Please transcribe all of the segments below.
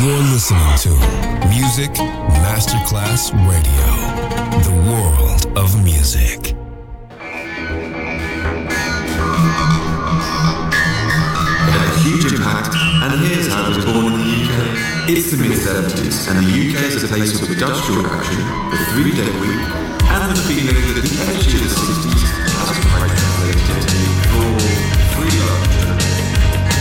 You're listening to Music Masterclass Radio, the world of music. It had a huge impact, and here's how it was born in the UK. It's the mid 70s, and the UK is a place with industrial action, the three day week, and the feeling that the energy of the 60s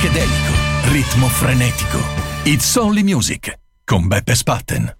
Psichedelico, ritmo frenetico. It's Only Music con Beppe Spatten.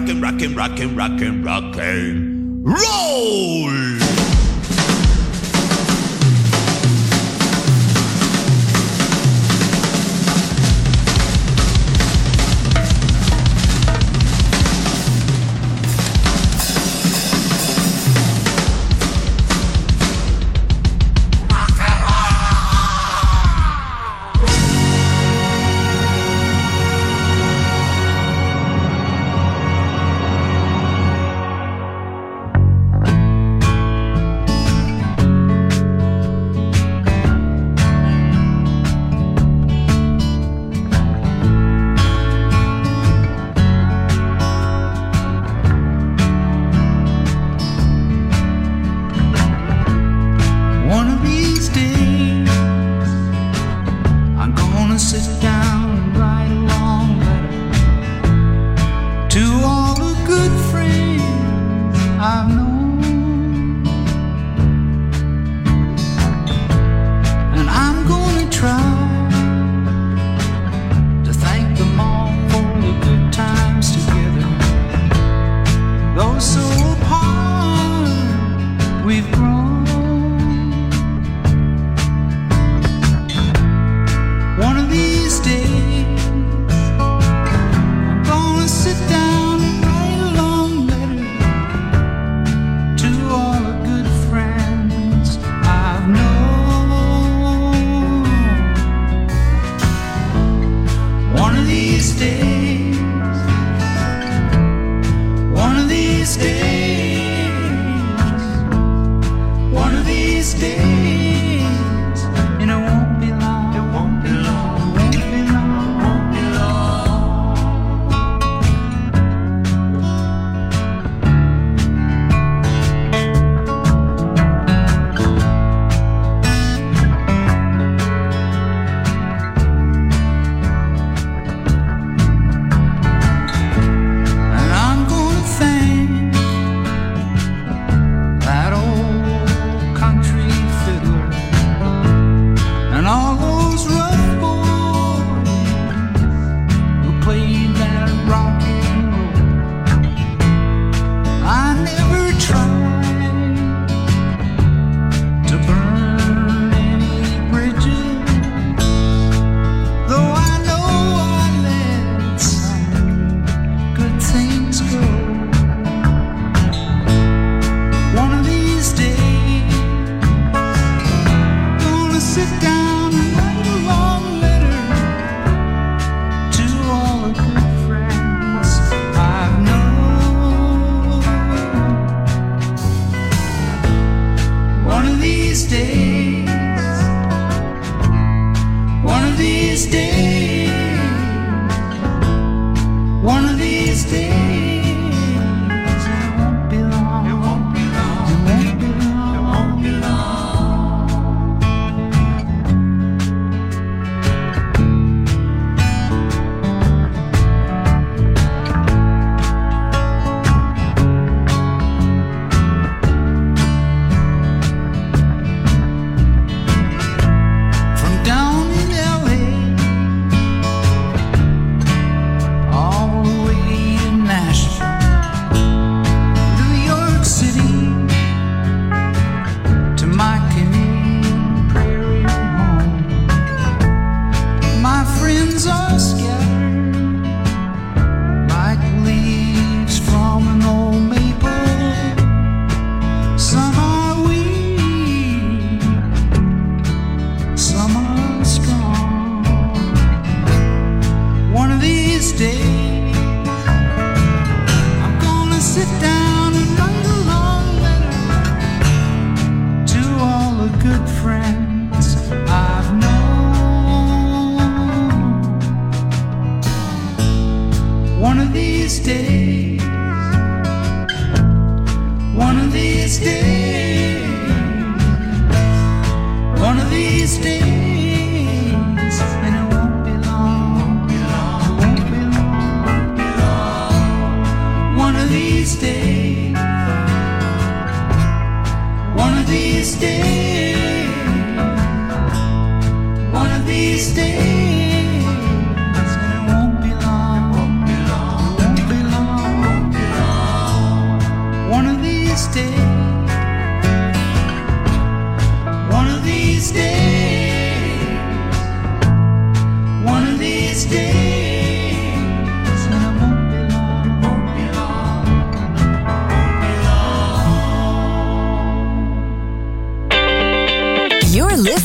Rockin', rockin', rockin', rockin', rockin'. Roll!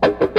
Bye.